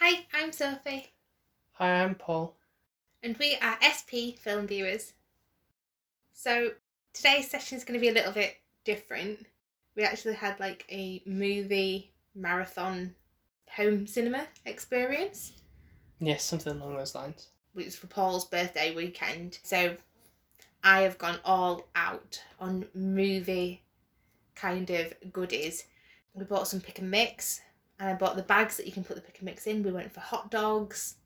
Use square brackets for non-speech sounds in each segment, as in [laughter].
Hi, I'm Sophie, Hi, I'm Paul. and we are SP film viewers. So, today's session is going to be a little bit different. We actually had like a movie marathon home cinema experience, Yes, something along those lines. which was for Paul's birthday weekend. So, I have gone all out on movie kind of goodies. We bought some pick and mix, and I bought the bags that you can put the pick and mix in. We went for hot dogs,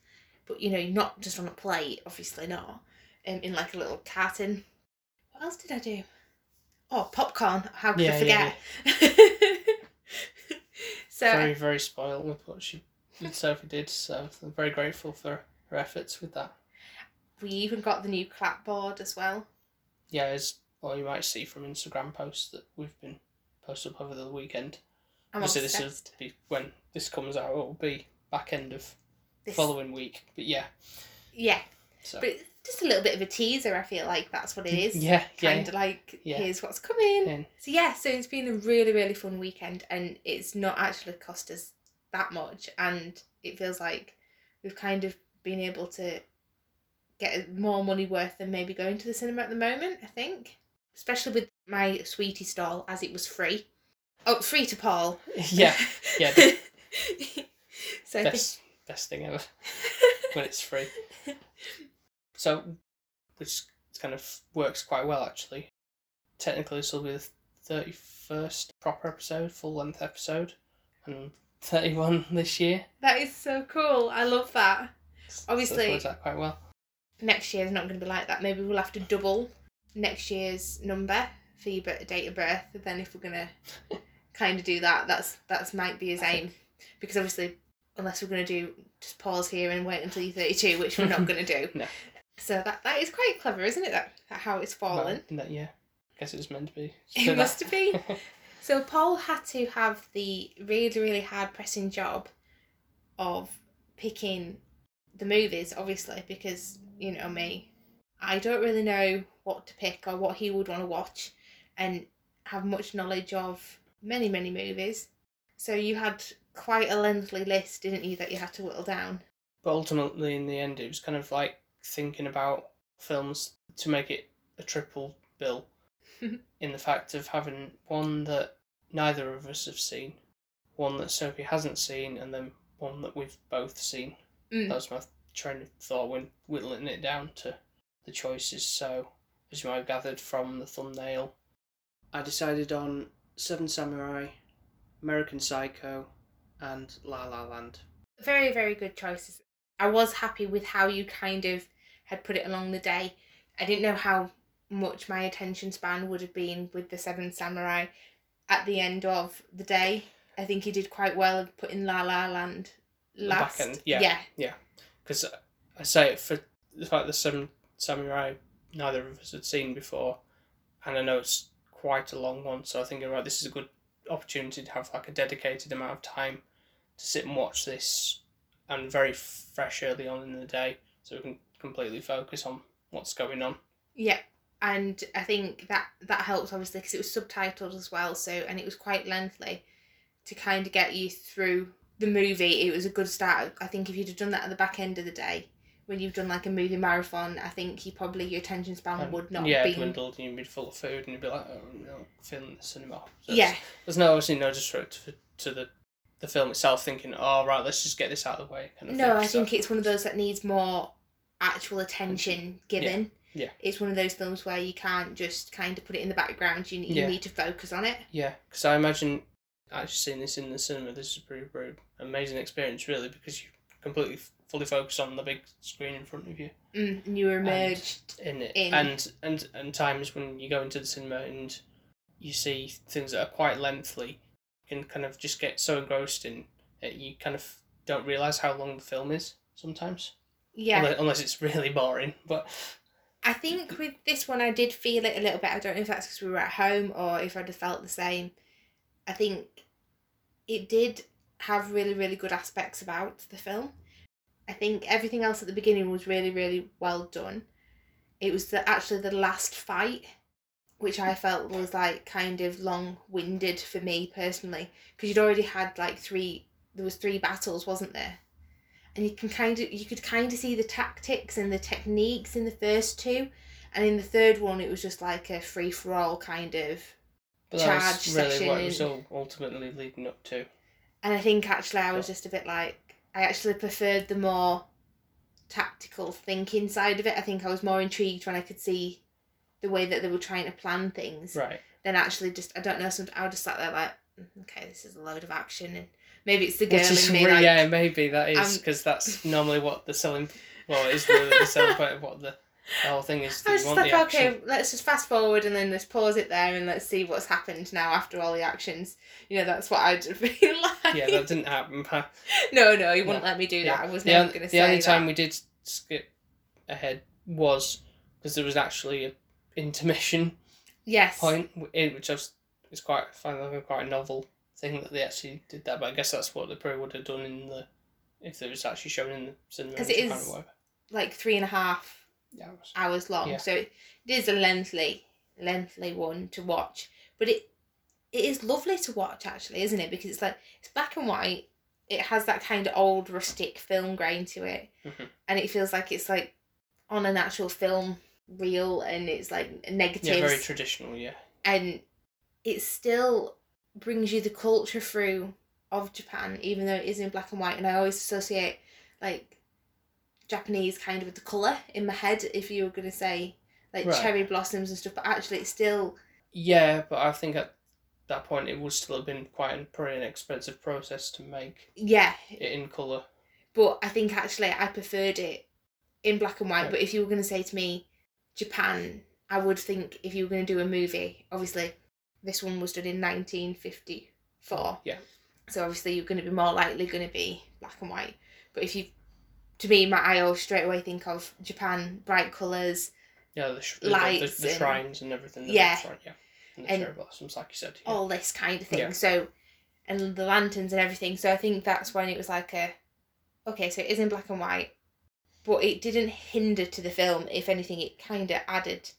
but you know, not just on a plate, obviously not, um, in like a little carton. What else did I do? Oh, popcorn. How could I forget? yeah, [laughs] so, very, very spoiled with what she with Sophie did, so I'm very grateful for her efforts with that. we even got the new clapboard as well. Yeah, as well, you might see from Instagram posts that we've been posted up over the weekend. I'm Obviously, this will be when this comes out. It will be back end of This- following week, but yeah. Yeah, So but just a little bit of a teaser. I feel like that's what it is. [laughs] yeah, yeah, kind of like Yeah. here's what's coming. So yeah, so it's been a really really fun weekend, and it's not actually cost us that much, and it feels like we've kind of been able to get more money worth than maybe going to the cinema at the moment. I think, especially with my sweetie stall, as it was free. Oh, free to Paul. [laughs] yeah. Yeah, [laughs] so I think Best best thing ever [laughs] when it's free. So, which kind of works quite well actually. Technically, this will be the thirty first proper episode, full length episode, and thirty one this year. that is so cool. I love that. So Obviously- works out quite well. next year's not going to be like that. Maybe we'll have to double next year's number for your date of birth. Then if we're gonna kind of do that, that's that's might be his aim. Because obviously, unless we're gonna do just pause here and wait until you're thirty two, which we're not [laughs] gonna do. No. So that that is quite clever, isn't it? That, that how it's fallen. That, yeah, I guess it was meant to be. [laughs] It must be. [laughs] So Paul had to have the really, really hard pressing job of picking the movies, obviously, because, you know, me, I don't really know what to pick or what he would want to watch and have much knowledge of many, many movies. So you had quite a lengthy list, didn't you, that you had to whittle down? But ultimately, in the end, it was kind of like thinking about films to make it a triple bill [laughs] in the fact of having one that neither of us have seen, one that Sophie hasn't seen, and then one that we've both seen. Mm. That was my train of thought when whittling it down to the choices. So, as you might have gathered from the thumbnail, I decided on Seven Samurai, American Psycho, and La La Land. very very good choices. I was happy with how you kind of had put it along the day. I didn't know how much my attention span would have been with the seven samurai at the end of the day. I think you did quite well of putting la la land The back last. end, yeah. yeah. because I say it for the fact that Seven Samurai neither of us had seen before, and I know it's quite a long one, so I think right, this is a good opportunity to have like a dedicated amount of time to sit and watch this, and very fresh early on in the day, so we can completely focus on what's going on. yeah and i think that that helps obviously because it was subtitled as well so and it was quite lengthy to kind of get you through the movie it was a good start i think if you'd have done that at the back end of the day when you've done like a movie marathon i think you probably your attention span And, would not yeah, be dwindled, and you'd be full of food, and you'd be like, oh, no, feeling the cinema. So yeah there's no obviously no disrespect to, to the the film itself, thinking, oh right, let's just get this out of the way. Kind of no thing. i So- think it's one of those that needs more actual attention given Yeah. it's one of those films where you can't just kind of put it in the background you, you Yeah. need to focus on it Yeah, because I imagine actually seeing this in the cinema, this is a pretty, pretty amazing experience, really, because you completely fully focus on the big screen in front of you mm, and you were emerged in it, In. and and and times when you go into the cinema and you see things that are quite lengthy, you can kind of just get so engrossed in it, you kind of don't realize how long the film is sometimes, yeah unless, unless it's really boring. But I think with this one, I did feel it a little bit. I don't know if that's because we were at home or if I'd have felt the same. I think it did have really, really good aspects about the film. I think everything else at the beginning was really, really well done. It was the, actually the last fight, which I felt was like kind of long winded for me personally, because you'd already had like three. There was three battles, wasn't there? and you can kind of you could kind of see the tactics and the techniques in the first two, and in the third one it was just like a free for all kind of. But charge was really session what it was and- ultimately leading up to. And I think actually I was just a bit like I actually preferred the more tactical thinking side of it. I think I was more intrigued when I could see the way that they were trying to plan things Right. than actually just I don't know. Some I just sat there like, "Mm, okay, this is a load of action, and maybe it's the girl Which is in me. Like, yeah, maybe that is because that's [laughs] normally what the selling. Well, it is the, the selling point of what the, the whole thing is. I was just like, the okay, let's just fast forward and then let's pause it there and let's see what's happened now after all the actions. You know, that's what I'd [laughs] feel like. Yeah, that didn't happen. but- [laughs] no, no, he wouldn't let me do Yeah. that. I was the never going to say the only that. time we did skip ahead was because there was actually a intermission yes. point, in which I was it's quite I find like a quite a novel thing that they actually did that. But I guess that's what they probably would have done in the if it was actually shown in the cinema. 'Cause in it is-. Like three and a half Was- hours long. Yeah. So it, it is a lengthy, lengthy one to watch. But it it is lovely to watch actually, isn't it? Because it's like it's black and white. It has that kind of old rustic film grain to it, Mhm. and it feels like it's like on an actual film reel, and it's like negative. yeah, very traditional. Yeah, and it still brings you the culture through of Japan, even though it is in black and white. And I always associate like Japanese kind of with the color in my head. If you were gonna say like Right. cherry blossoms and stuff, but actually it's still yeah, but I think at that point it would still have been quite an, probably an expensive process to make yeah. it in color. But I think actually I preferred it in black and white. Right. But if you were gonna say to me Japan, I would think if you were gonna do a movie, obviously this one was done in nineteen fifty four. Yeah. So obviously you're going to be more likely going to be black and white. But if you, to me, my I always straight away think of Japan, bright colours, Yeah, the, sh- the, the, the, the and- the and everything. Yeah. lights, right, yeah, and the And- cherry blossoms, like you said. Yeah. all this kind of thing. Yeah. So, and the lanterns and everything. So I think that's when it was like a, okay, so it is in black and white, but it didn't hinder to the film. If anything, it kind of added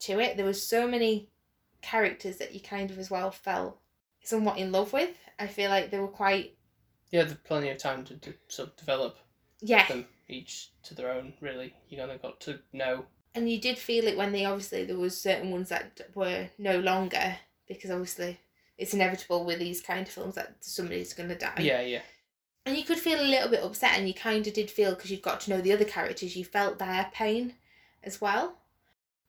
to it. There was so many characters that you kind of as well fell somewhat in love with. I feel like they were quite, Yeah, there's plenty of time to de- sort of develop yeah, each to their own. Really, you kind of got to know. and you did feel it when they obviously there was certain ones that were no longer because obviously it's inevitable with these kind of films that somebody's going to die Yeah, yeah, and you could feel a little bit upset and you kind of did feel because you've got to know the other characters you felt their pain as well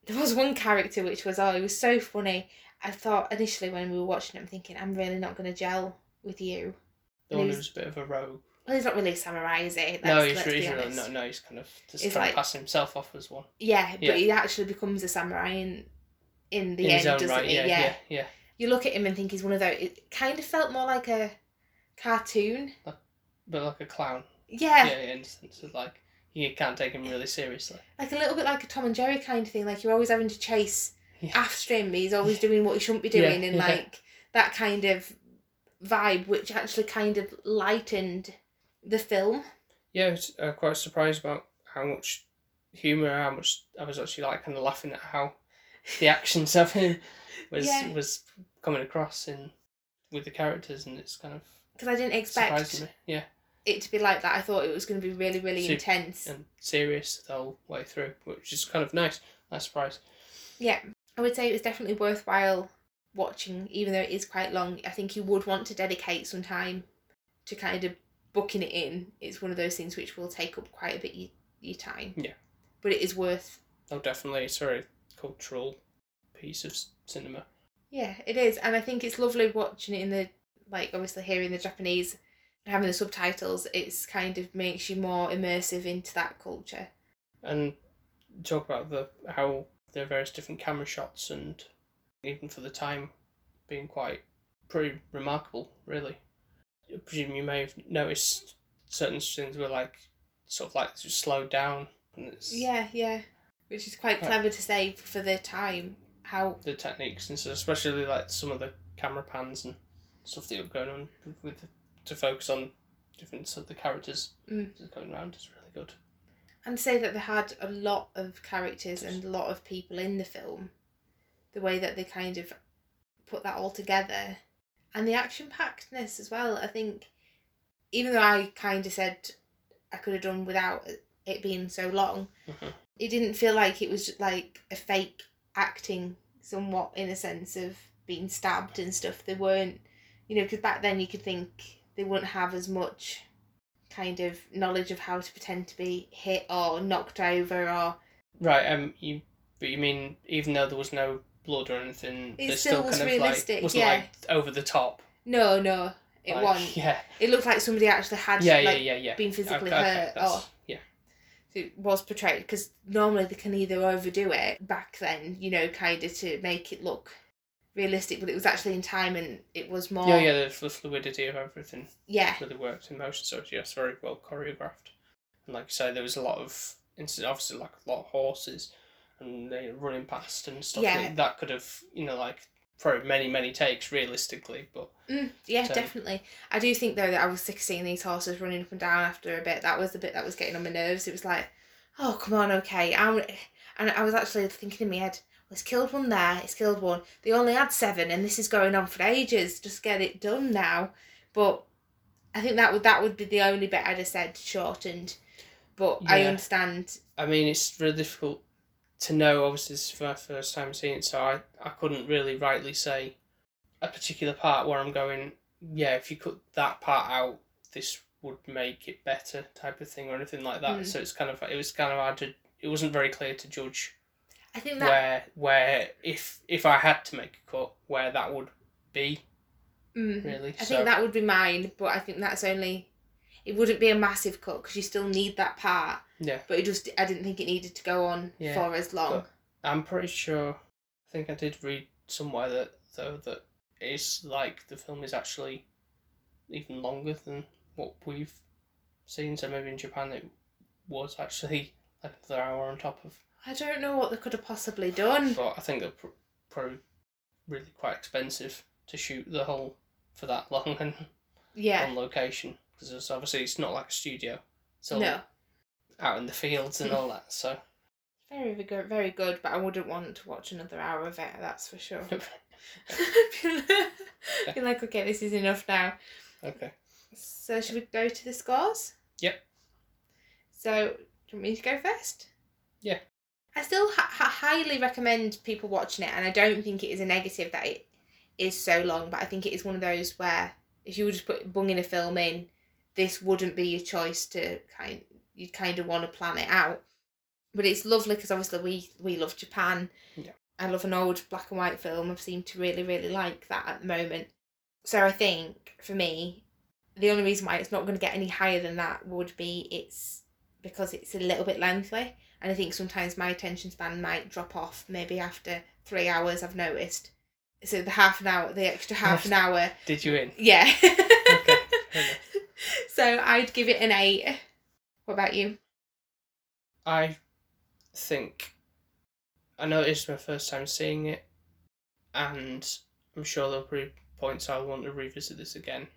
there was one character which was oh it was so funny i thought initially when we were watching it i'm thinking i'm really not going to gel with you the And one he who was- was a bit of a rogue. Well he's not really a samurai is he no, Let's- he's, really, be he's really no, no, he's kind of just trying like- to pass himself off as one yeah but Yeah. he actually becomes a samurai in in the in end doesn't right. he Yeah, yeah, yeah, you look at him and think he's one of those. It kind of felt more like a cartoon. But like a clown. Yeah, Yeah, in the sense of like you can't take him really seriously. like a little bit like a Tom and Jerry kind of thing. Like you're always having to chase Yeah. after him. He's [laughs] always doing what he shouldn't be doing, and like that kind of vibe, which actually kind of lightened the film. Yeah, I was uh, quite surprised about how much humour, how much I was actually like kind of laughing at how the actions [laughs] of him was Yeah. was coming across in with the characters, and it's kind of Because I didn't expect. Yeah, it to be like that. I thought it was going to be really, really intense. and serious the whole way through, which is kind of nice. Nice surprise. Yeah, I would say it was definitely worthwhile watching, even though it is quite long. I think you would want to dedicate some time to kind of booking it in. It's one of those things which will take up quite a bit of your, your time. Yeah. But it is worth. Oh, definitely, it's a very cultural piece of cinema. Yeah, it is, and I think it's lovely watching it in the like obviously hearing the Japanese, having the subtitles. It's kind of makes you more immersive into that culture. and talk about the how there are various different camera shots and even for the time being quite pretty remarkable really I presume you may have noticed certain things were like sort of like just slowed down and it's Yeah, yeah, which is quite Right. clever to say for the time. How the techniques and so especially like some of the camera pans and stuff that were going on with, to focus on different sort of the characters Mm. just going around is really good and say that they had a lot of characters and a lot of people in the film the way that they kind of put that all together and the action packedness as well i think even though i kind of said I could have done without it being so long. Mhm. It didn't feel like it was like a fake acting, somewhat in a sense of being stabbed and stuff. They weren't, you know, because back then you could think they wouldn't have as much kind of knowledge of how to pretend to be hit or knocked over or Right. Um. You. But you mean even though there was no blood or anything, It still was kind of realistic, like wasn't yeah. like over the top. no, no, it like, wasn't. [laughs] Yeah. It looked like somebody actually had Yeah. like yeah. Yeah. Yeah. been physically Okay, okay, hurt that's- or yeah. it was portrayed because normally they can either overdo it back then, you know, kind of to make it look realistic, but it was actually in time and it was more. Yeah. Yeah. The, the fluidity of everything Yeah, really worked in motion. So yes, very well choreographed. And like you say, there was a lot of incident. Obviously, like a lot of horses and they running past and stuff. Yeah. That, that could have you know like probably many many takes realistically, but Mm, yeah, So- definitely. I do think though that I was sick of seeing these horses running up and down after a bit. That was the bit that was getting on my nerves. It was like, oh come on, okay. I'm, and I was actually thinking in my head, well, it's killed one there, it's killed one. They only had seven, and this is going on for ages. Just get it done now. But I think that would that would be the only bit I'd have said shortened. But I understand. I mean, it's really difficult to know. Obviously, this is my first time seeing it, so I, I couldn't really rightly say a particular part where I'm going, yeah, if you cut that part out, this would make it better, type of thing, or anything like that. Mm. So it's kind of it was kind of hard to. It wasn't very clear to judge I think that. where where if if I had to make a cut, where that would be mm, really. I so think that would be mine, but I think that's only. It wouldn't be a massive cut because you still need that part. Yeah, but it just I didn't think it needed to go on Yeah, for as long. I'm pretty sure. I think I did read somewhere that though that it's like the film is actually even longer than what we've seen. So maybe in Japan it was actually like another hour on top of. I don't know what they could have possibly done. But I think they're pr- probably really quite expensive to shoot the whole for that long and Yeah, on location because obviously it's not like a studio. All no, out in the fields and hmm. all that. So very very good, very good. But I wouldn't want to watch another hour of it. That's for sure. [laughs] [laughs] Be like, okay, this is enough now. okay. So should we go to the scores? Yep. So do you want me to go first? Yeah. I still ha- highly recommend people watching it, and I don't think it is a negative that it is so long. But I think it is one of those where if you were just put bunging a film in, this wouldn't be your choice to kind. You'd kind of want to plan it out. But it's lovely because obviously we we love Japan. Yeah. I love an old black and white film. I seem to really really like that at the moment. So I think for me, the only reason why it's not going to get any higher than that would be it's because it's a little bit lengthy and i think sometimes my attention span might drop off maybe after three hours i've noticed so the half an hour the extra half an [laughs] hour Did you in? yeah enough. [laughs] so i'd give it an eight what about you I think I know it's my first time seeing it, and I'm sure there'll be points I'll want to revisit this again.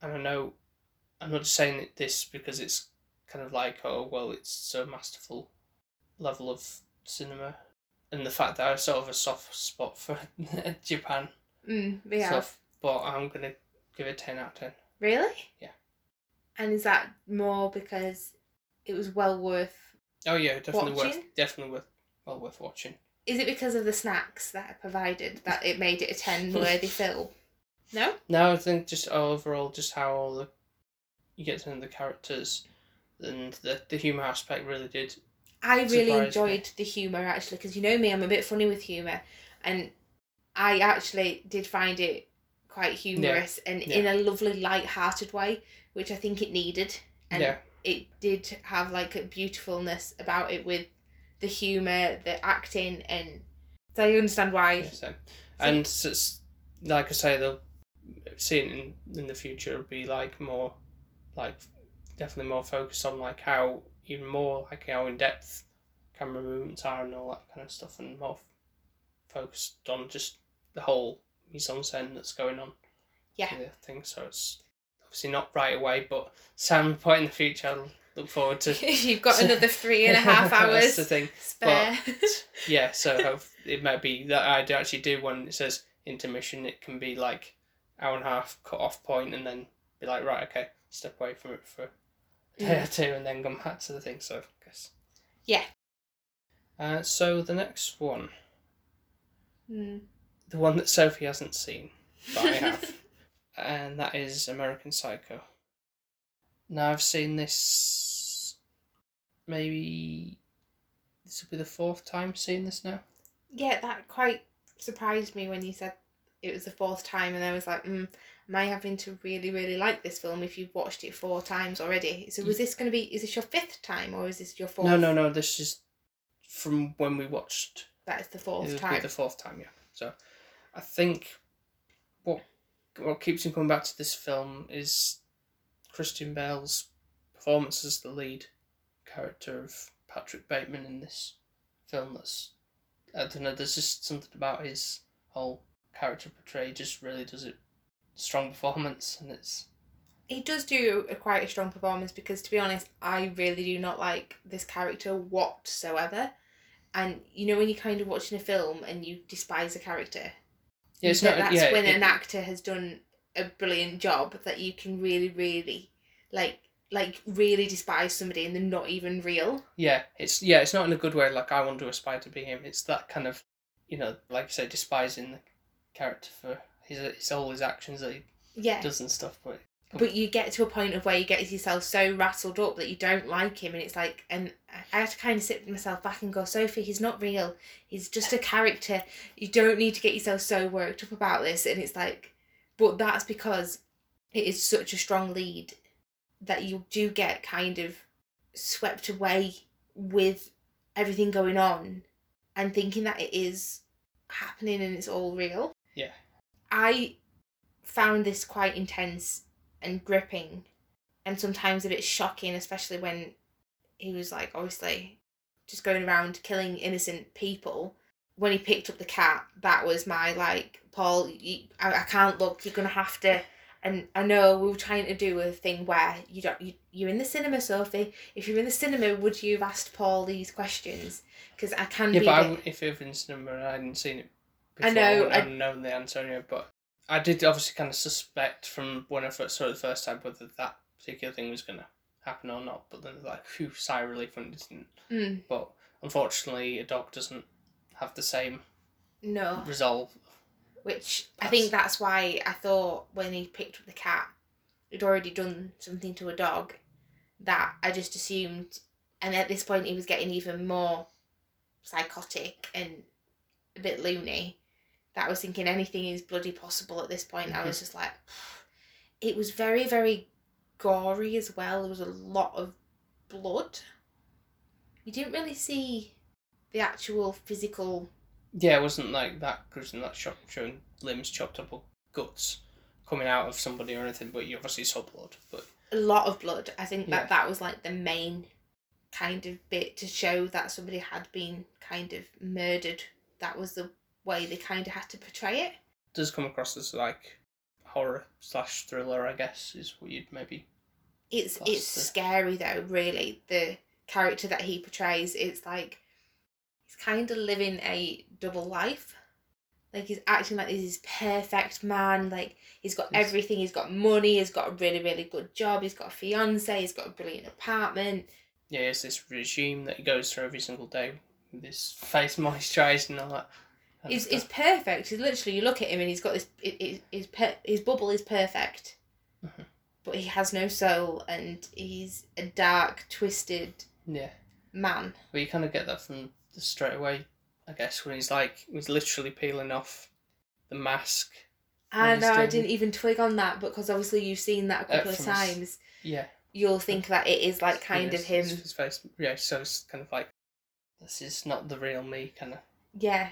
And I know I'm not saying this because it's kind of like oh well it's so masterful level of cinema, and the fact that I sort of a soft spot for [laughs] Japan mm, we have stuff, but I'm gonna give it ten out of ten. really Yeah. And is that more because it was well worth Oh yeah, definitely Watching? worth definitely worth well worth watching. is it because of the snacks that are provided that it made it a 10 [laughs] worthy film no No, I think just overall, just how all the you get to know the characters and the the humour aspect really did. I really Surprised me. enjoyed the humour actually because you know me, I'm a bit funny with humour, and I actually did find it quite humorous and in a lovely, light-hearted way, which I think it needed, and yeah, it did have like a beautifulness about it with the humour, the acting, and so I understand why. yeah, so. and s s- like I say, they'll see it in in the future will be like more, like definitely more focused on like how even more like how in depth camera movements are and all that kind of stuff, and more focused on just the whole mise en scène that's going on. Yeah. the thing. So it's obviously not right away, but some point in the future, I'll look forward to. [laughs] You've got [laughs] another three and a half [laughs] hours the thing. spare. Yeah, so it might be that I do actually do when it says intermission, it can be like hour and a half cut off point, and then be like, right, okay, step away from it for a day or two and then come back to the thing. So I guess. Yeah. Uh, so the next one, Mm. the one that Sophie hasn't seen, but I have, and that is American Psycho. Now I've seen this. Maybe this will be the fourth time seeing this now. Yeah, that quite surprised me when you said it was the fourth time, and I was like, mm, am I having to really, really like this film if you've watched it four times already? So was this going to be, is this your fifth time or is this your fourth? No, no, no. This is from when we watched That is the fourth time. the fourth time, yeah. So, I think what keeps me coming back to this film is Christian Bale's performance as the lead character of Patrick Bateman in this film. That's I don't know. There's just something about his whole character portray. Just really does it. Strong performance, and it's He does do a quite a strong performance because, to be honest, I really do not like this character whatsoever. And you know when you're kind of watching a film and you despise a character, yeah. It's that not. that's yeah, when it- an actor has done a brilliant job that you can really, really like, like really despise somebody and they're not even real. Yeah, it's yeah, it's not in a good way. Like I want to aspire to be him. It's that kind of, you know, like you say, despising the character for his, his all his actions that he Yeah. does and stuff. But But you get to a point of where you get yourself so rattled up that you don't like him, and it's like, and I have to kind of sit myself back and go, Sophie, he's not real. He's just a character. You don't need to get yourself so worked up about this. And it's like, but that's because it is such a strong lead that you do get kind of swept away with everything going on and thinking that it is happening and it's all real. Yeah. I found this quite intense and gripping and sometimes a bit shocking, especially when he was like obviously just going around killing innocent people. When he picked up the cat, that was my like, Paul, you, I, I can't look, you're gonna have to. And I know we were trying to do a thing where you don't, you, you're in the cinema, Sophie. If you're in the cinema, would you have asked Paul these questions? Because I can yeah, be. but I if it was in the cinema I hadn't seen it, I know, I wouldn't I- have known the answer. But I did obviously kind of suspect from when I first saw it the first time whether that particular thing was gonna happen or not. But then like, phew, sigh of relief when it didn't. Mm, But unfortunately, a dog doesn't have the same no. resolve. Which I think that's why I thought when he picked up the cat, he'd already done something to a dog that I just assumed. And at this point, he was getting even more psychotic and a bit loony. That I was thinking anything is bloody possible at this point. I mm-hmm. was just like, it was very, very gory as well. There was a lot of blood. You didn't really see the actual physical Yeah, it wasn't like that gruesome, that shock showing limbs chopped up or guts coming out of somebody or anything. But you obviously saw blood. But a lot of blood. I think that Yeah. that was like the main kind of bit to show that somebody had been kind of murdered. That was the way they kind of had to portray it. does come across as like horror slash thriller, I guess, is what you'd maybe. It's it's the- scary though, really. The character that he portrays, it's like he's kind of living a double life. Like he's acting like he's this is perfect man. Like he's got Yes. everything. He's got money. He's got a really really good job. He's got a fiance. He's got a brilliant apartment. Yeah, it's this regime that he goes through every single day This face [laughs] moisturised and all that. He's, he's perfect. He's literally you look at him and he's got this. His per, his bubble is perfect, Mhm. but he has no soul and he's a dark, twisted Yeah, man. but you kind of get that from the straight away, I guess, when he's like, he's literally peeling off the mask. I know I didn't even twig on that because obviously you've seen that a Uh, couple of from his- times. Yeah. You'll think that it is like kind of him. His face. Yeah, so it's kind of like, this is not the real me, kind of. Yeah.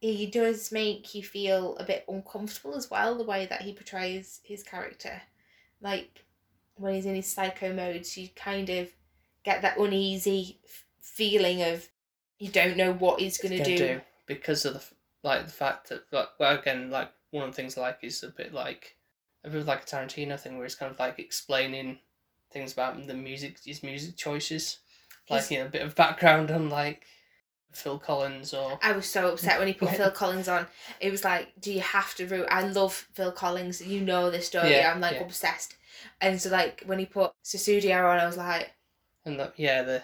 He does make you feel a bit uncomfortable as well, the way that he portrays his character. Like, when he's in his psycho modes, you kind of get that uneasy f- feeling of you don't know what he's going to gonna do. because of the like the fact that like well again like one of the things I like is a bit like a bit like a Tarantino thing where he's kind of like explaining things about the music his music choices like He's- you know a bit of background on like Phil Collins or I was so upset when he put [laughs] Phil Collins on. It was like, do you have to root? I love Phil Collins. You know this story. Yeah, I'm like yeah. obsessed. And so like when he put Sussudio on, I was like, And that yeah, the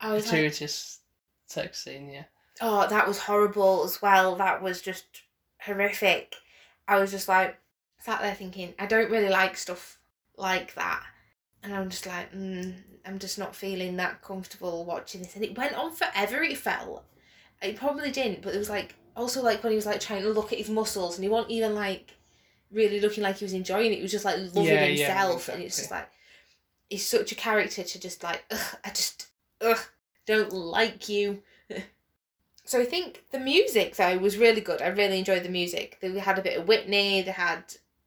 I was like, gratuitous sex scene, yeah. oh, that was horrible as well. That was just horrific. I was just like sat there thinking, I don't really like stuff like that. And I'm just like, mm, I'm just not feeling that comfortable watching this. And it went on forever, it felt. It probably didn't, but it was like, also like when he was like trying to look at his muscles and he wasn't even like really looking like he was enjoying it. He was just like loving Yeah, yeah, himself. And it's just like, he's such a character to just like, ugh, I just, ugh, don't like you. [laughs] so I think the music though was really good. I really enjoyed the music. They had a bit of Whitney. They had,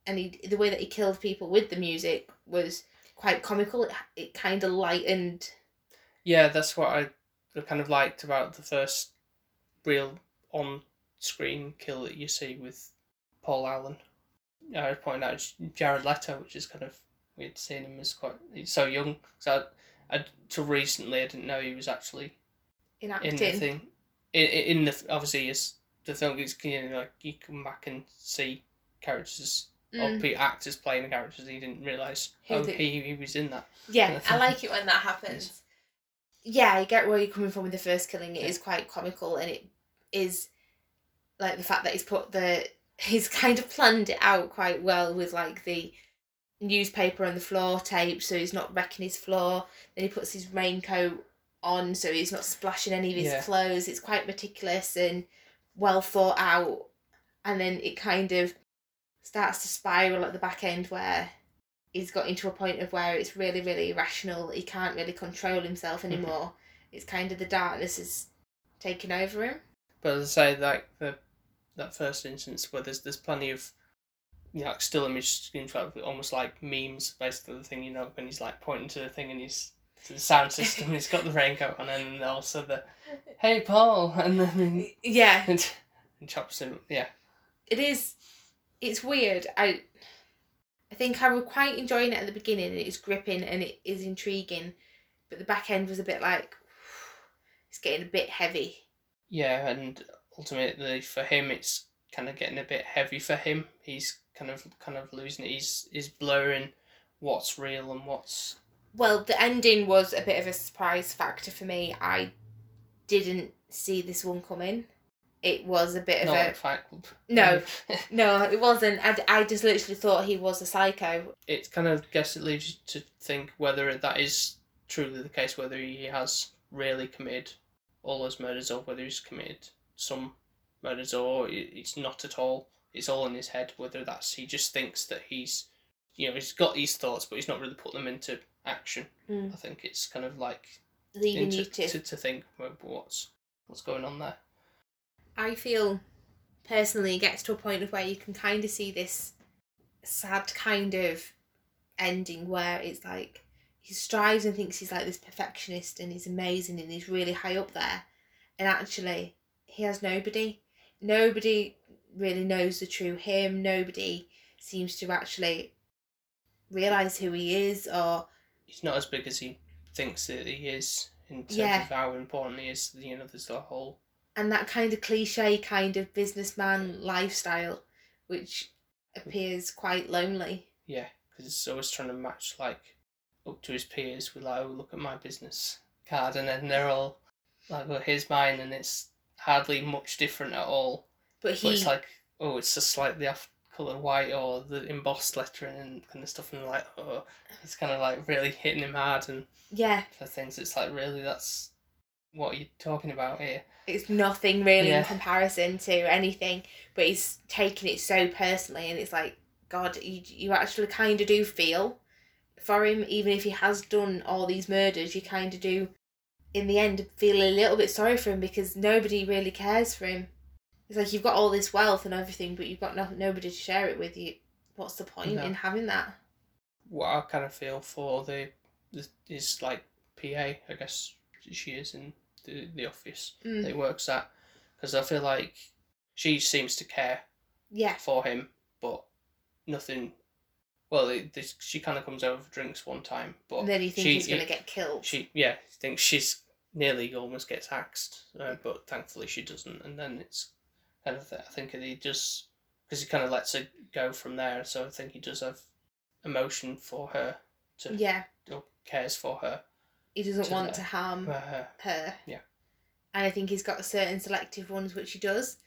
and he, the way that he killed people with the music was quite comical. It, it kind of lightened. Yeah, that's what I kind of liked about the first real on screen kill that you see with Paul Allen. I was pointing out Jared Leto, which is kind of weird seeing him as quite he's so young. So I, I till recently I didn't know he was actually In in acting, the thing. In, in the obviously as the film is you know, like you come back and see characters or Mm. pe- actors playing the characters and you didn't realise Who oh he, he was in that. Yeah, I like it when that happens. Yeah, I get where you're coming from with the first killing. It is quite comical, and it is like the fact that he's put the [laughs] he's kind of planned it out quite well with like the newspaper on the floor tape, so he's not wrecking his floor. Then he puts his raincoat on, so he's not splashing any of his Yeah. clothes. It's quite meticulous and well thought out, and then it kind of starts to spiral at the back end where he's got into a point of where it's really, really irrational. He can't really control himself mm-hmm. anymore. It's kind of the darkness is taking over him. But as I say, like the that first instance where there's there's plenty of you know, like still image screens like almost like memes basically the thing you know when he's like pointing to the thing and he's to the sound system and he's got the raincoat on and also the hey Paul and then [laughs] Yeah, and, [laughs] and chops him yeah it is. It's weird. I, I think I was quite enjoying it at the beginning, and it's gripping and it is intriguing, but the back end was a bit like, [sighs] it's getting a bit heavy. yeah and ultimately for him it's kind of getting a bit heavy for him he's kind of kind of losing it he's he's blurring what's real and what's Well, the ending was a bit of a surprise factor for me. I didn't see this one coming. It was a bit of a Fight Club No. [laughs] No, it wasn't. I, I just literally thought he was a psycho. it kind of guess it leaves you to think whether that is truly the case, whether he has really committed all those murders or whether he's committed some murders or it's not at all. It's all in his head. Whether that's he just thinks that he's, you know, he's got these thoughts, but he's not really put them into action. Mm. I think it's kind of like Leaving into, you to. to to think well, what's what's going on there. I feel personally it gets to a point of where you can kind of see this sad kind of ending where it's like he strives and thinks he's like this perfectionist and he's amazing and he's really high up there and actually he has nobody nobody really knows the true him nobody seems to actually realize who he is or He's not as big as he thinks that he is in terms Yeah. of how important he is. You know, there's the whole and that kind of cliche kind of businessman lifestyle which appears quite lonely Yeah, because it's always trying to match like up to his peers with like, oh look at my business card, and then they're all like, well here's mine, and it's hardly much different at all. but But he it's like, oh, it's just slightly off colour white or the embossed lettering and kind of stuff, and like, oh, it's kind of like really hitting him hard, and yeah for things, it's like really that's what are you talking about here? it's nothing really in comparison to anything but he's taking it so personally and it's like god you, you actually kind of do feel for him even if he has done all these murders you kind of do in the end feel a little bit sorry for him because nobody really cares for him it's like you've got all this wealth and everything but you've got no, nobody to share it with you what's the point No. in having that What I kind of feel for the, the is like PA, I guess she is in the the office. Mm. that he works at because I feel like she seems to care yeah for him, but nothing. Well, it, this, she kind of comes over for drinks one time, but then you think she, he's going to get killed She yeah thinks she's nearly almost gets axed, uh, but thankfully she doesn't, and then it's kind of I think he just because he kind of lets her go from there. So I think he does have emotion for her to Yeah, or cares for her. He doesn't To want the- to harm her. her. Yeah. And I think he's got certain selective ones which he does.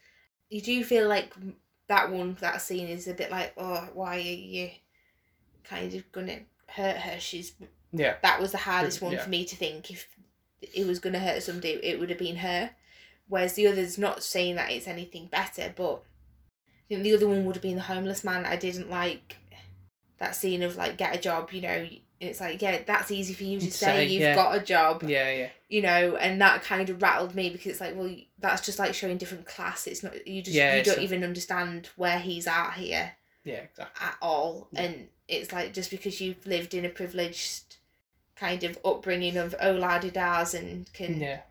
You do feel like that one, that scene is a bit like, oh, why are you kind of gonna hurt her? She's Yeah. that was the hardest one Yeah. for me to think. If it was gonna hurt somebody, it would have been her. Whereas the others, not saying that it's anything better, but I think the other one would have been the homeless man. I didn't like that scene of like get a job. You know, it's like yeah, that's easy for you to say. Say, You've yeah. got a job Yeah, yeah. you know, and that kind of rattled me because it's like, well, that's just like showing different class. It's not you just Yeah, you don't a- even understand where he's at here Yeah, exactly. at all, Yeah. and it's like just because you've lived in a privileged kind of upbringing of oh la das and can Yeah.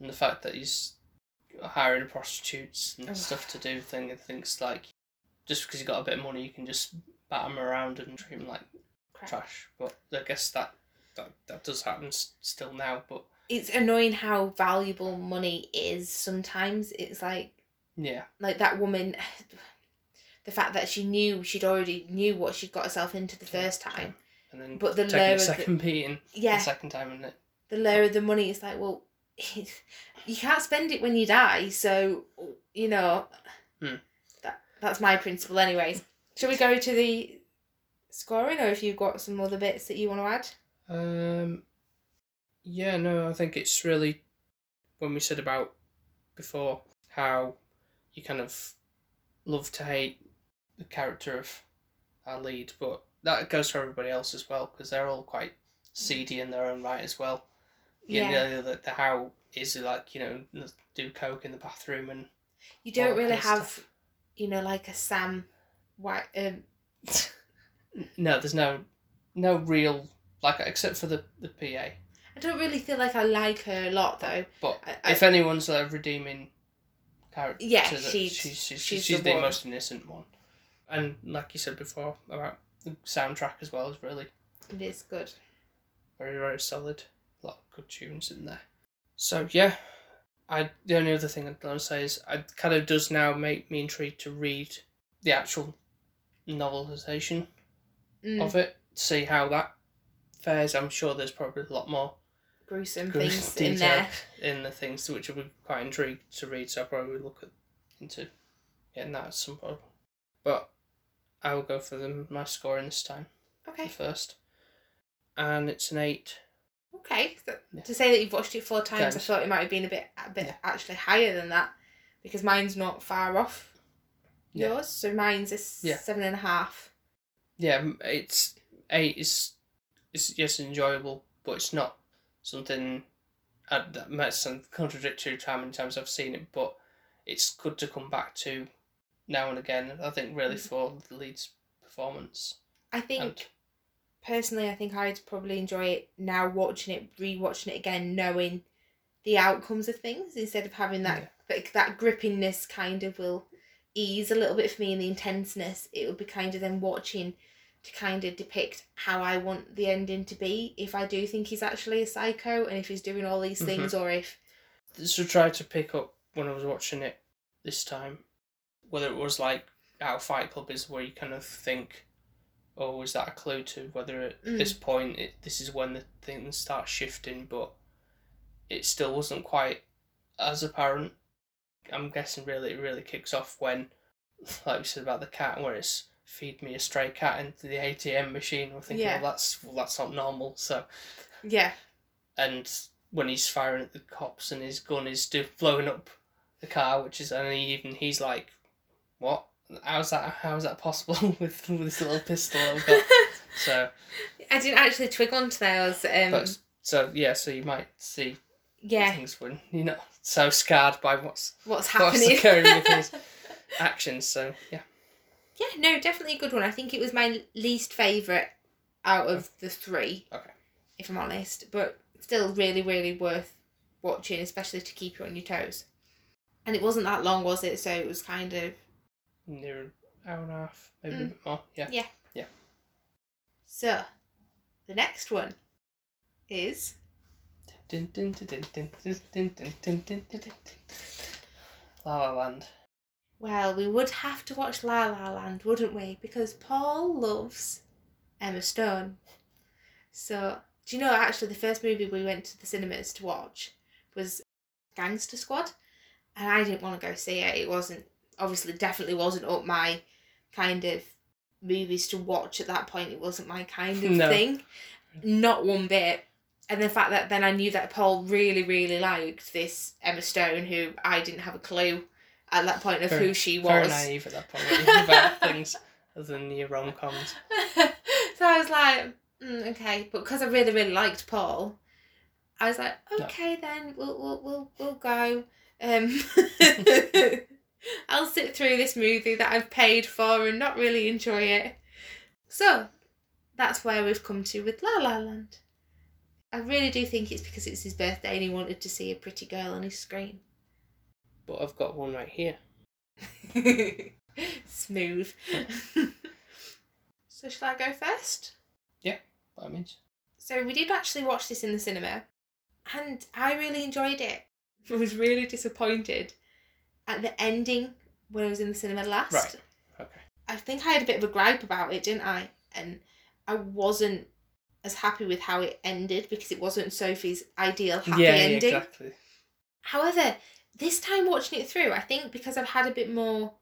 And the fact that he's hiring prostitutes and Ugh. stuff to do thing and thinks like just because you got a bit of money you can just bat him around and treat him like crap. trash. But I guess that that, that does happen s- still now, but It's annoying how valuable money is. Sometimes it's like yeah. like that woman. [sighs] The fact that she knew she'd already knew what she'd got herself into the first time, And then but the taking of the, second beating yeah, the second time and it the lower of the money is like, well, [laughs] you can't spend it when you die, so you know Hmm. that that's my principle, anyways. Shall we go to the scoring, or if you've got some other bits that you want to add? Um, yeah, no, I think it's really when we said about before how you kind of love to hate the character of our lead, but that goes for everybody else as well because they're all quite seedy in their own right as well. You Yeah, know, the, the how is like you know do coke in the bathroom and you don't really have, stuff. you know, like a Sam, White. Um, [laughs] no, there's no no real like except for the the PA. I don't really feel like I like her a lot though. But I, I, if anyone's a redeeming character, Yeah, that she's- she's she's, she's she's, the the, most innocent one. And like you said before about the soundtrack as well is really it is good. very very solid. A lot of good tunes in there. So yeah, I the only other thing I'd want to say is it kind of does now make me intrigued to read the actual novelization Mm, of it, see how that fares. I'm sure there's probably a lot more gruesome good things in there. in the things which I'll be quite intrigued to read, so I'll probably look at, into getting that at some point. But I will go for the my scoring this time, Okay. the first. And it's an eight. Okay, so Yeah. to say that you've watched it four times, I thought it might have been a bit, a bit Yeah. actually higher than that, because mine's not far off Yeah. yours. So mine's a s- Yeah. seven and a half. Yeah, it's is is yes enjoyable, but it's not something uh, that might sound contradictory to how many times I've seen it, but it's good to come back to now and again. I think really for the lead's performance. I think And personally, I think I'd probably enjoy it now watching it, rewatching it again, knowing the outcomes of things instead of having that like that grippingness kind of will ease a little bit for me and the intenseness. It would be kind of then watching to kind of depict how I want the ending to be. If I do think he's actually a psycho and if he's doing all these things, or if So try to pick up when I was watching it this time, whether it was like our Fight Club is where you kind of think, oh, is that a clue to whether at Mm. this point it, this is when the things start shifting, but it still wasn't quite as apparent. I'm guessing really it really kicks off when, like we said about the cat, where it's feed me a stray cat into the ATM machine. I'm thinking, Yeah. well, that's well, that's not normal. So yeah, and when he's firing at the cops and his gun is do- blowing up the car, which is and he even he's like, "What? How's that? How's that possible [laughs] with with this little pistol I've got?" [laughs] So, I didn't actually twig onto those. Um, but so yeah, so you might see yeah, things when you're not so scarred by what's what's what's happening? occurring with his [laughs] actions. So yeah, Yeah, no, definitely a good one. I think it was my least favourite out of the three. Okay. If I'm honest. But still really, really worth watching, especially to keep you on your toes. And it wasn't that long, was it? So it was kind of near an hour and a half, maybe a Mm. bit more. Yeah. Yeah. Yeah. so the next one is La La Land. well, we would have to watch La La Land, wouldn't we? Because Paul loves Emma Stone. So, do you know actually the first movie we went to the cinemas to watch was Gangster Squad? And I didn't want to go see it. It wasn't, obviously, definitely wasn't up my kind of movies to watch at that point. It wasn't my kind of No. thing. Not one bit. And the fact that then I knew that Paul really, really liked this Emma Stone, who I didn't have a clue at that point of Very- who she was. Very naive at that point about things [laughs] other than your rom coms. so I was like, mm, okay, but because I really, really liked Paul, I was like, No. okay, then we'll we'll we'll, we'll go. Um, [laughs] I'll sit through this movie that I've paid for and not really enjoy it. So that's where we've come to with La La Land. I really do think it's because it's his birthday and he wanted to see a pretty girl on his screen. But I've got one right here. [laughs] Smooth. so shall I go first? Yeah, By all means. So we did actually watch this in the cinema, and I really enjoyed it. [laughs] I was really disappointed at the ending when I was in the cinema last. Right. Okay. I think I had a bit of a gripe about it, didn't I? And I wasn't as happy with how it ended because it wasn't Sophie's ideal happy yeah, ending. exactly. However, this time watching it through, I think because I've had a bit more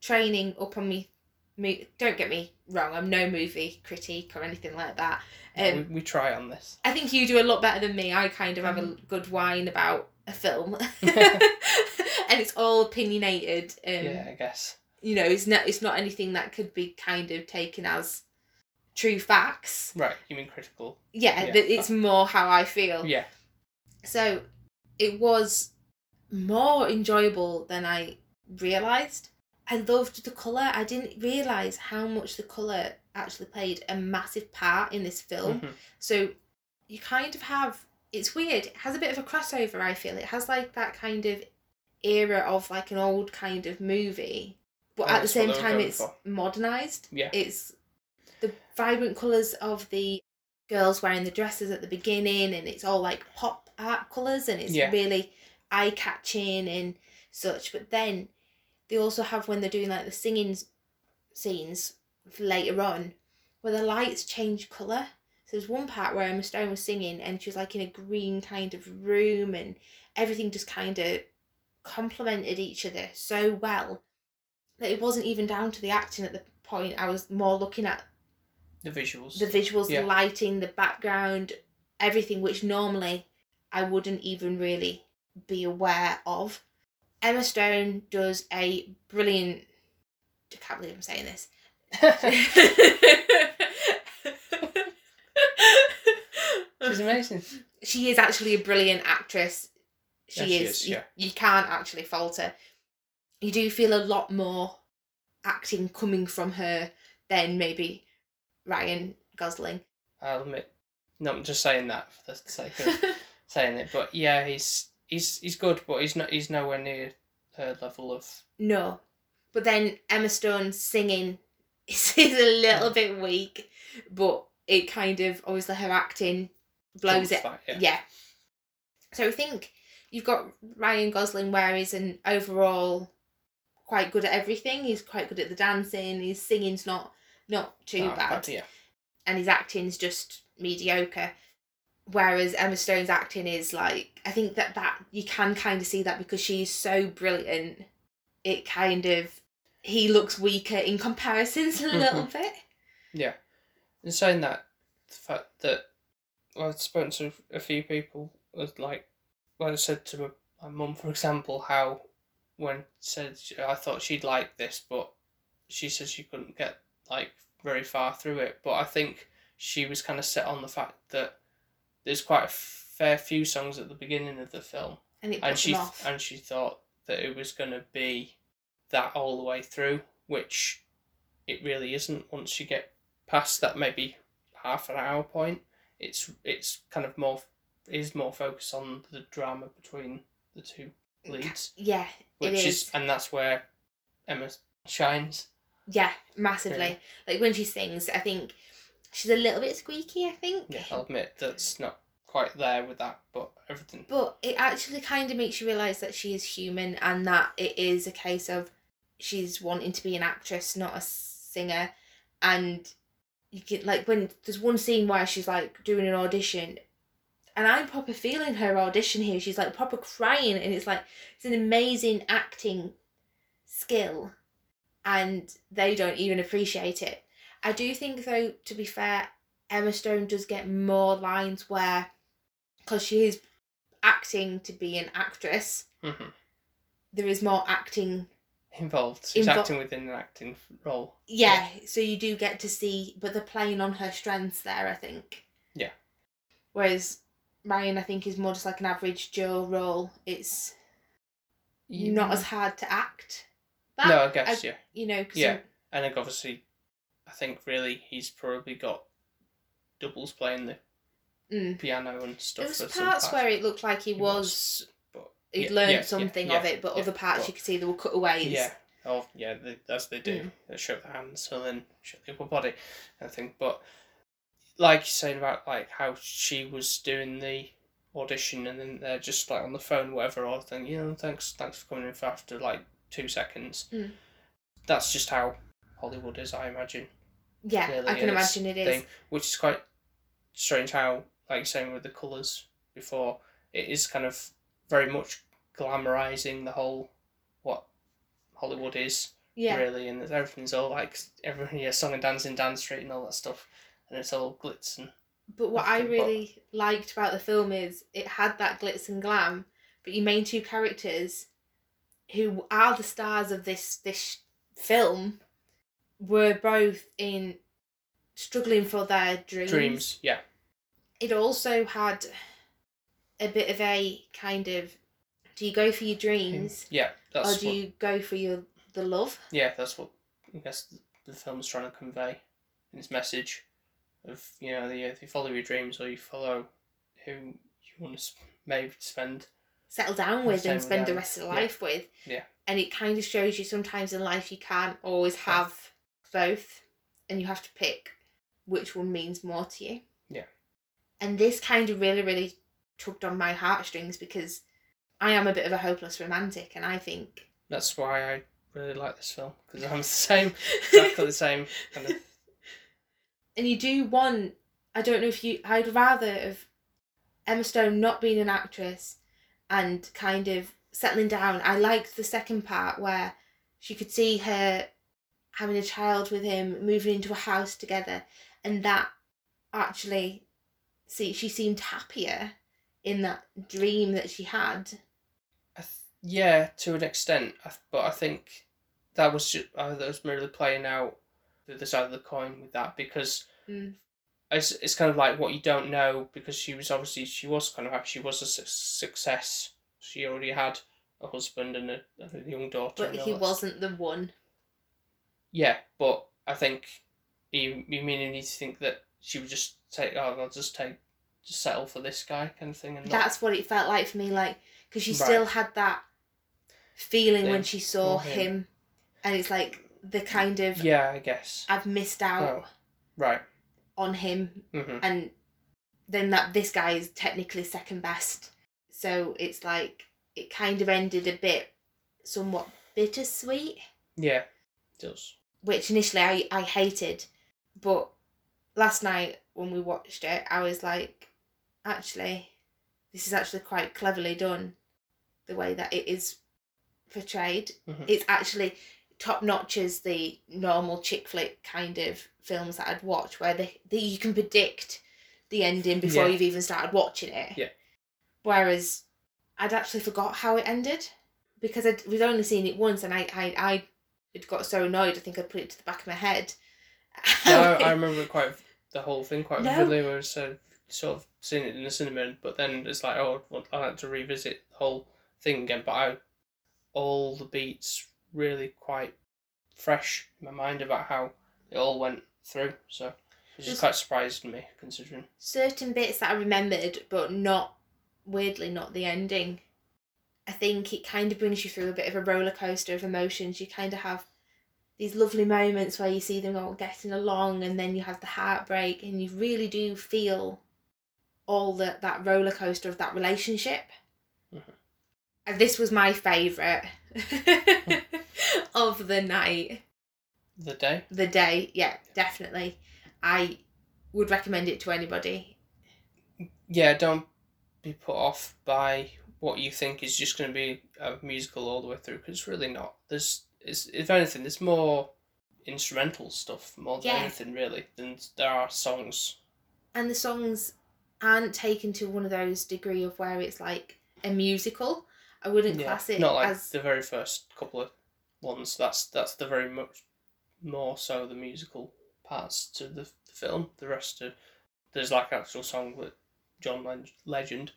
training up on me, me don't get me wrong, I'm no movie critique or anything like that. Um, we, we try on this. I think you do a lot better than me. I kind of have Mm-hmm. a good whine about a film, [laughs] [laughs] and it's all opinionated. Um, yeah, I guess. You know, it's not it's not anything that could be kind of taken as true facts. Right, you mean critical? Yeah, Yeah. it's more how I feel. Yeah. So it was more enjoyable than I realised. I loved the colour. I didn't realise how much the colour actually played a massive part in this film. Mhm. So you kind of have it's weird. It has a bit of a crossover, I feel. It has like that kind of era of like an old kind of movie. But Oh, at the same what they were time it's for. modernized. Yeah. It's the vibrant colours of the girls wearing the dresses at the beginning and it's all like pop art colours and it's Yeah. really eye catching and such. But then they also have when they're doing like the singing scenes later on where the lights change colour. So there's one part where Emma Stone was singing and she was like in a green kind of room and everything just kind of complemented each other so well that it wasn't even down to the acting at the point. I was more looking at The visuals. the visuals, Yeah. the lighting, the background, everything which normally I wouldn't even really be aware of. Emma Stone does a brilliant. I can't believe I'm saying this. [laughs] She's amazing. she is actually a brilliant actress. She Yeah, she is. is, you, yeah. you can't actually fault her. You do feel a lot more acting coming from her than maybe Ryan Gosling. I'll admit. No, I'm just saying that for the sake of [laughs] saying it. But yeah, he's he's he's good, but he's not he's nowhere near her level of no. But then Emma Stone singing [laughs] is, is a little mm. bit weak, but it kind of obviously her acting blows it. that, yeah. Yeah. So I think you've got Ryan Gosling where he's an overall quite good at everything. He's quite good at the dancing. His singing's not not too Ah, bad, yeah. and his acting's just mediocre. Whereas Emma Stone's acting is like I think that that you can kind of see that because she's so brilliant. It kind of he looks weaker in comparisons a little bit. Yeah. In saying that, the fact that I've spoken to a few people, was like, well, I said to my, my mum, for example, how when said I thought she'd like this, but she said she couldn't get like very far through it. But I think she was kind of set on the fact that there's quite a fair few songs at the beginning of the film, And and she and she thought that it was going to be that all the way through, which it really isn't. Once you get past that, maybe half an hour point, it's it's kind of more is more focused on the drama between the two leads, yeah, which it is. is. and that's where Emma shines. Yeah, massively. Really. Like when she sings, I think she's a little bit squeaky, I think. Yeah, I'll admit that's not quite there with that, but everything. But it actually kind of makes you realise that she is human and that it is a case of she's wanting to be an actress, not a singer. And you get like when there's one scene where she's like doing an audition and I'm proper feeling her audition here. She's like proper crying, and it's like it's an amazing acting skill, and they don't even appreciate it. I do think, though, to be fair, Emma Stone does get more lines where, because she is acting to be an actress, hmm there is more acting. Involved. She's acting within an acting role. Yeah, so you do get to see, but they're playing on her strengths there, I think. Yeah. Whereas Ryan, I think, is more just like an average Joe role. It's not as hard to act. That, No, I guess, yeah. You know, 'cause Yeah. And like obviously, I think really he's probably got doubles playing the Mm. piano and stuff. There was parts where it looked like he, He was, but he'd yeah, learned yeah, something yeah, of it, but other parts but- you could see there were cutaways. Yeah. Oh, yeah, they, as they do. Mm. They show the hands and then show the upper body, I think. But like you're saying about like how she was doing the audition and then they're just like on the phone, whatever, or thing, you know, thanks, thanks for coming in for after like two seconds. Mm. That's just how Hollywood is, I imagine. Yeah, Really, I can imagine it is. thing, which is quite strange how, like you're saying with the colours before, it is kind of very much glamorizing the whole what Hollywood is Yeah. really, and everything's all like everyone, yeah, song and dance dancing, dance street, and all that stuff, and it's all glitz and But what I But- really liked about the film is it had that glitz and glam, but your main two characters, who are the stars of this this film, were both in struggling for their dreams. dreams. Yeah, It also had a bit of a kind of do you go for your dreams yeah, that's or do what, you go for your the love? yeah, that's what I guess the film's trying to convey in its message of you know, the, if you follow your dreams or you follow who you want to maybe spend settle down with and spend the rest of yeah. life with. Yeah. And it kind of shows you sometimes in life you can't always have both and you have to pick which one means more to you. Yeah. And this kind of really, really tugged on my heartstrings because I am a bit of a hopeless romantic and I think That's why I really like this film because I'm the [laughs] same, exactly the same kind of. [laughs] and you do want I don't know if you I'd rather have Emma Stone not being an actress and kind of settling down. I liked the second part where she could see her having a child with him, moving into a house together, and that actually see she seemed happier in that dream that she had. I th- yeah, to an extent, I th- but I think that was just uh, that was merely playing out the other side of the coin with that because Mm. It's it's kind of like what you don't know because she was obviously she was kind of happy she was a su- success. She already had a husband and a, and a young daughter. But he that wasn't the one. Yeah, but I think you you mean you need to think that she would just take oh I'll just take just settle for this guy kind of thing and not, That's what it felt like for me, like because she Right. still had that feeling when she saw him, and it's like the kind of yeah I guess I've missed out Oh. right on him, hmm and then that this guy is technically second best, so it's like it kind of ended a bit somewhat bittersweet, yeah it does which initially I I hated, but last night when we watched it, I was like, actually, this is actually quite cleverly done, the way that it is portrayed. Mhm. It's actually top notch as the normal chick flick kind of films that I'd watch, where they, they you can predict the ending before Yeah. you've even started watching it. Yeah. Whereas I'd actually forgot how it ended because I'd, we'd only seen it once, and I I I had got so annoyed. I think I put it to the back of my head. No, I [laughs] remember quite the whole thing quite No. vividly. Where it's uh, sort of seen it in the cinema, but then it's like, oh, well, I like to revisit the whole thing again. But I, all the beats really quite fresh in my mind about how it all went through. So it Just- quite surprised me considering. certain bits that I remembered, but not weirdly not the ending. I think it kind of brings you through a bit of a roller coaster of emotions. You kind of have these lovely moments where you see them all getting along, and then you have the heartbreak, and you really do feel all that that roller coaster of that relationship. Mhm. This was my favourite [laughs] of the night The day, the day yeah definitely I would recommend it to anybody. Yeah, don't be put off by what you think is just going to be a musical all the way through because it's really not. There's, it's, if anything, there's more instrumental stuff more than Yeah. anything really than there are songs. And the songs aren't taken to one of those degree of where it's like a musical. I wouldn't Yeah, class it not like as the very first couple of ones. That's that's the very much more so the musical parts to the, the film. The rest of there's like an actual song that John Legend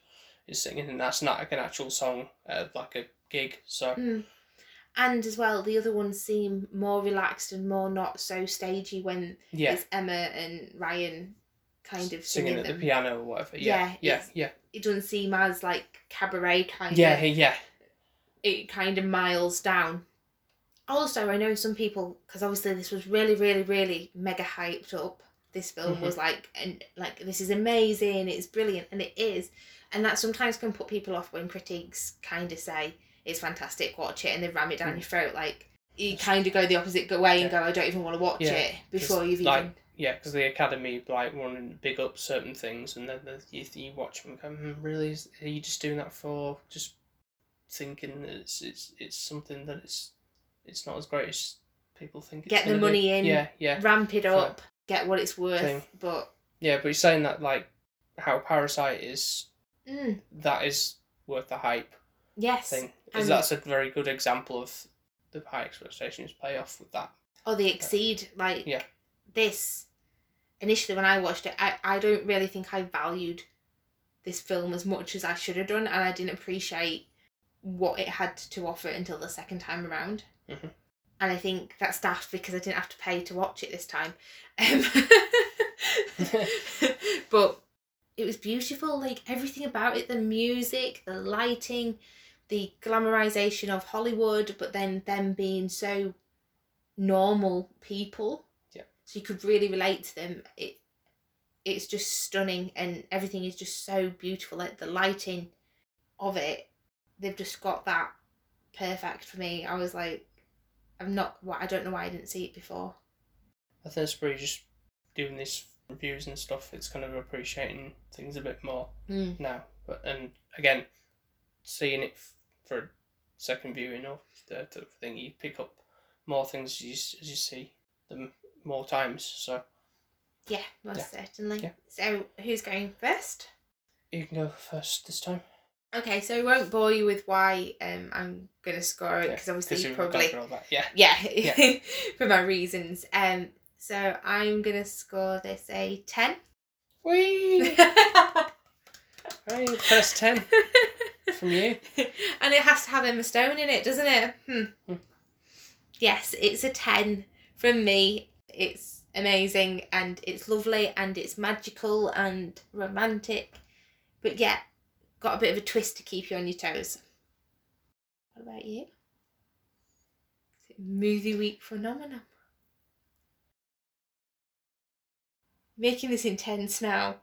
is singing, and that's not like an actual song, uh, like a gig. So Mm. And as well, the other ones seem more relaxed and more not so stagey when yeah, it's Emma and Ryan kind of singing singing, at them. the piano or whatever. Yeah, Yeah, yeah, yeah, It doesn't seem as like cabaret kind yeah, of. yeah. It kind of miles down. Also, I know some people because obviously this was really, really, really mega hyped up. This film Mhm. was like, and like this is amazing. It's brilliant, and it is. And that sometimes can put people off when critics kind of say it's fantastic, watch it, and they ram it down Mm. your throat. Like you kind of go the opposite way and Yeah. go, I don't even want to watch Yeah, it before you've like, even. Yeah, because the Academy like want to big up certain things, and then the, you you watch them and go, hmm, really? Is, are you just doing that for just thinking that it's it's it's something that it's it's not as great as people think? It's Get the gonna be? money in. Yeah, yeah, ramp it up, get what it's worth. Thing. But yeah. But you're saying that like how Parasite is mm, that is worth the hype yes, thing. and- that's a very good example of the high expectations pay off with that. or they exceed like Yeah. this. Initially, when I watched it, I, I don't really think I valued this film as much as I should have done, and I didn't appreciate what it had to offer until the second time around. Mhm. And I think that's daft because I didn't have to pay to watch it this time. Um, [laughs] [laughs] but it was beautiful, like everything about it the music, the lighting, the glamorization of Hollywood, but then them being so normal people. So you could really relate to them. It it's just stunning and everything is just so beautiful. Like the lighting of it, they've just got that perfect for me. I was like I'm not what I don't know why I didn't see it before. I think it's probably just doing these reviews and stuff. It's kind of appreciating things a bit more Mm. now. But and again, seeing it f- for a second viewing or third of thing, you pick up more things as you, as you see them more times. So Yeah, most certainly. Yeah. So who's going first? you can go first this time. Okay, so I won't bore you with why um I'm gonna score it Yeah, because obviously you probably. [laughs] Yeah. yeah, Yeah. [laughs] for my reasons. Um, so I'm gonna score this a ten. Whee! [laughs] right, first ten from you. and it has to have Emma Stone in it, doesn't it? Hmm. Hmm. Yes, it's a 10 from me. It's amazing and it's lovely and it's magical and romantic. But yeah, got a bit of a twist to keep you on your toes. What about you? Is it movie week phenomenon? Making this intense now.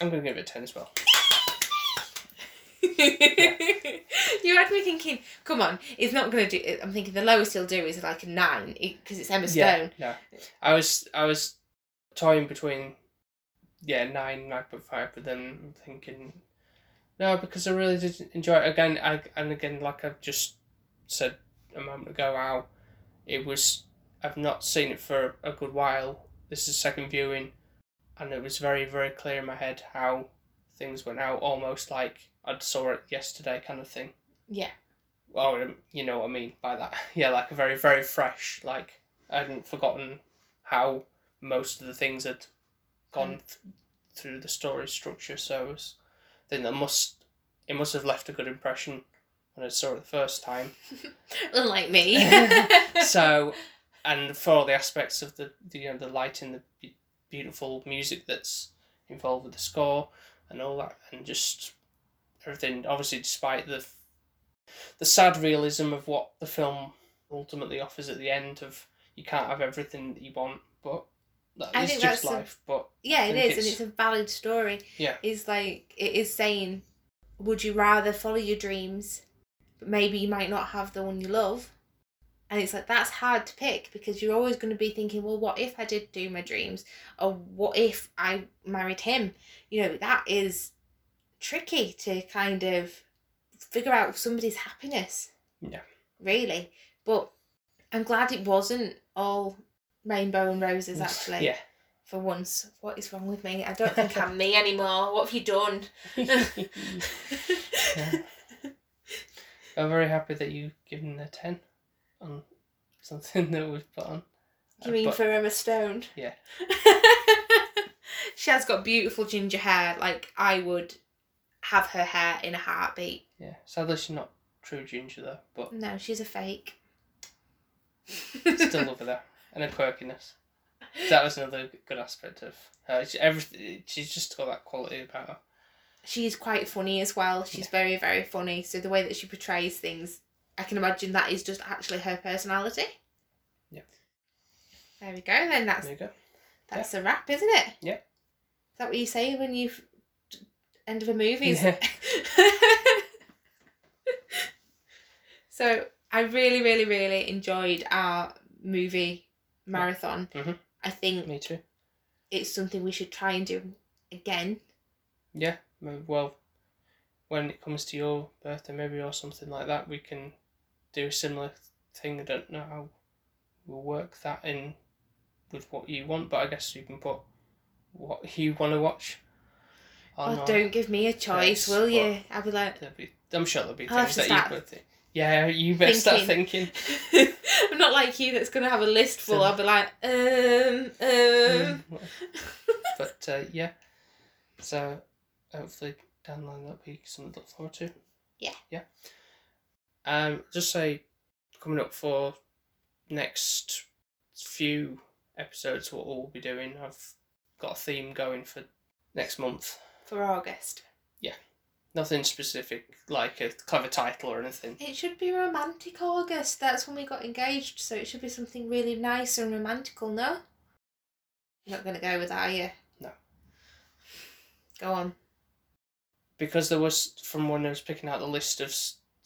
I'm gonna give it ten as well. [laughs] you had me thinking, come on, it's not going to do. I'm thinking the lowest he'll do is like a nine because it's Emma Stone. Yeah, no. I was I was toying between yeah nine nine point five, but then I'm thinking no because I really did enjoy it again. I and again like I've just said a moment ago, how it was. I've not seen it for a good while. This is second viewing, and it was very very clear in my head how things went out, almost like I'd saw it yesterday kind of thing Yeah. well, um, you know what I mean by that. [laughs] Yeah, like a very, very fresh. Like I hadn't forgotten how most of the things had gone th- through the story structure. So it was, I think that must it must have left a good impression when I saw it the first time. [laughs] Unlike me. [laughs] so, and for all the aspects of the, the you know the lighting, the be- beautiful music that's involved with the score and all that, and just everything. Obviously, despite the the sad realism of what the film ultimately offers at the end of you can't have everything that you want, but that I is think just that's a- life. But yeah, it is, is, and it's- it's a valid story. Yeah. It's like it is saying, would you rather follow your dreams, but maybe you might not have the one you love, And it's like that's hard to pick because you're always going to be thinking, well, what if I did do my dreams? Or what if I married him? You know, that is tricky to kind of figure out somebody's happiness. Yeah. Really. But I'm glad it wasn't all rainbow and roses actually. Yeah. For once. What is wrong with me? I don't think I'm [laughs] me anymore. What have you done? [laughs] [laughs] I'm very happy that you've given a 10 on something [laughs] that we've put on. You mean But- for Emma Stone? Yeah. [laughs] she has got beautiful ginger hair. Like I would have her hair in a heartbeat. Yeah. Sadly, she's not true ginger though, but No, she's a fake. still love her though. [laughs] And her quirkiness. That was another good aspect of her. She, everything, she's just got that quality about her. She's quite funny as well. She's very, very funny. So the way that she portrays things, I can imagine that is just actually her personality. Yeah. There we go. Then that's There you go. that's a wrap, isn't it? Yeah. Is that what you say when you end of a movie? Yeah. [laughs] so I really, really, really enjoyed our movie marathon. Mhm. I think Me too. it's something we should try and do again. Yeah. Well, when it comes to your birthday, maybe or something like that, we can do a similar thing. I don't know how we'll work that in with what you want, but I guess you can put what [laughs] you want to watch. on Oh, don't give me a choice, Yes, will you? I'll be like, be, I'm sure there'll be I'll things that you could think. Yeah, you best start thinking. [laughs] I'm not like you that's gonna have a list full. So- I'll be like, um, um. Mm, but uh, yeah, so hopefully down the line that'll be something to look forward to. Yeah. Yeah. Um, just say coming up for next few episodes, what we'll be doing. I've got a theme going for next month. For August. Yeah. Nothing specific, like a clever title or anything. It should be romantic August. That's when we got engaged, so it should be something really nice and romantical, no? You're not gonna go with that, are you? No. Go on. because there was from when I was picking out the list of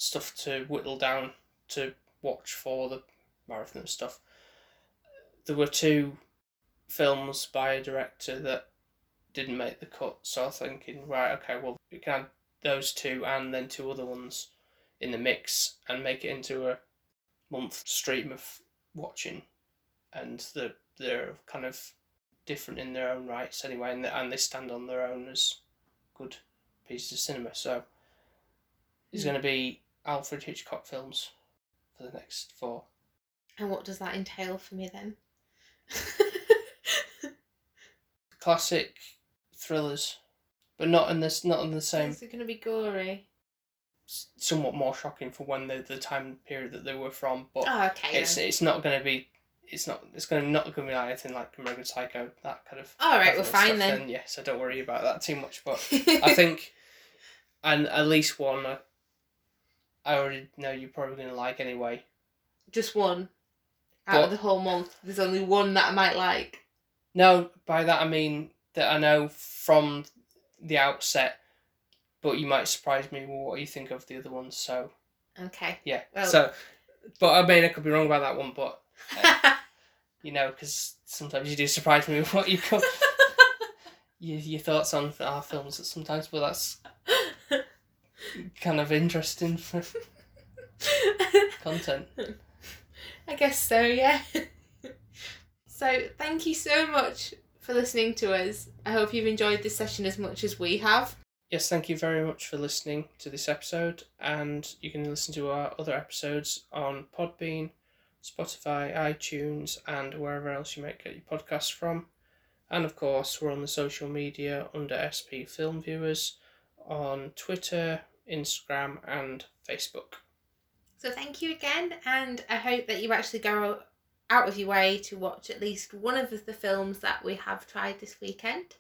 stuff to whittle down to watch for the marathon stuff. There were two films by a director that didn't make the cut, so I was thinking, right, okay, well, we can add those two and then two other ones in the mix and make it into a month stream of watching, and the they're kind of different in their own rights anyway, and they, and they stand on their own as good pieces of cinema. So it's Hmm. going to be Alfred Hitchcock films for the next four. And what does that entail for me then? [laughs] Classic thrillers, but not in this, not in the same. Is it gonna be gory? Somewhat more shocking for when the the time period that they were from, but Oh, okay. it's then. it's not going to be. It's not. It's going to not going to be like anything like American Psycho. That kind of. All right, we're fine stuff, then. Yeah, so don't worry about that too much. But [laughs] I think, and at least one, I already know you're probably going to like anyway. just one out But- of the whole month. There's only one that I might like. No, by that I mean that I know from the outset, but you might surprise me with what you think of the other ones. So Okay. yeah, Well- so. But I mean, I could be wrong about that one, but uh, [laughs] you know, because sometimes you do surprise me with what you got, [laughs] your your thoughts on our films sometimes, but that's kind of interesting for [laughs] content. I guess so, yeah. so, thank you so much for listening to us. I hope you've enjoyed this session as much as we have. Yes, thank you very much for listening to this episode, and you can listen to our other episodes on Podbean, Spotify, iTunes, and wherever else you might get your podcasts from. And of course, we're on the social media under SP Film Viewers on Twitter, Instagram, and Facebook. So, thank you again, and I hope that you actually go out of your way to watch at least one of the films that we have tried this weekend.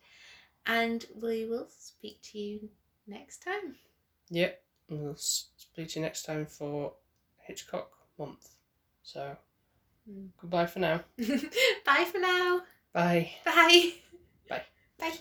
And we will speak to you next time. Yep, we'll speak to you next time for Hitchcock month. So, Mm. goodbye for now. [laughs] Bye for now. Bye. Bye. Bye. Bye.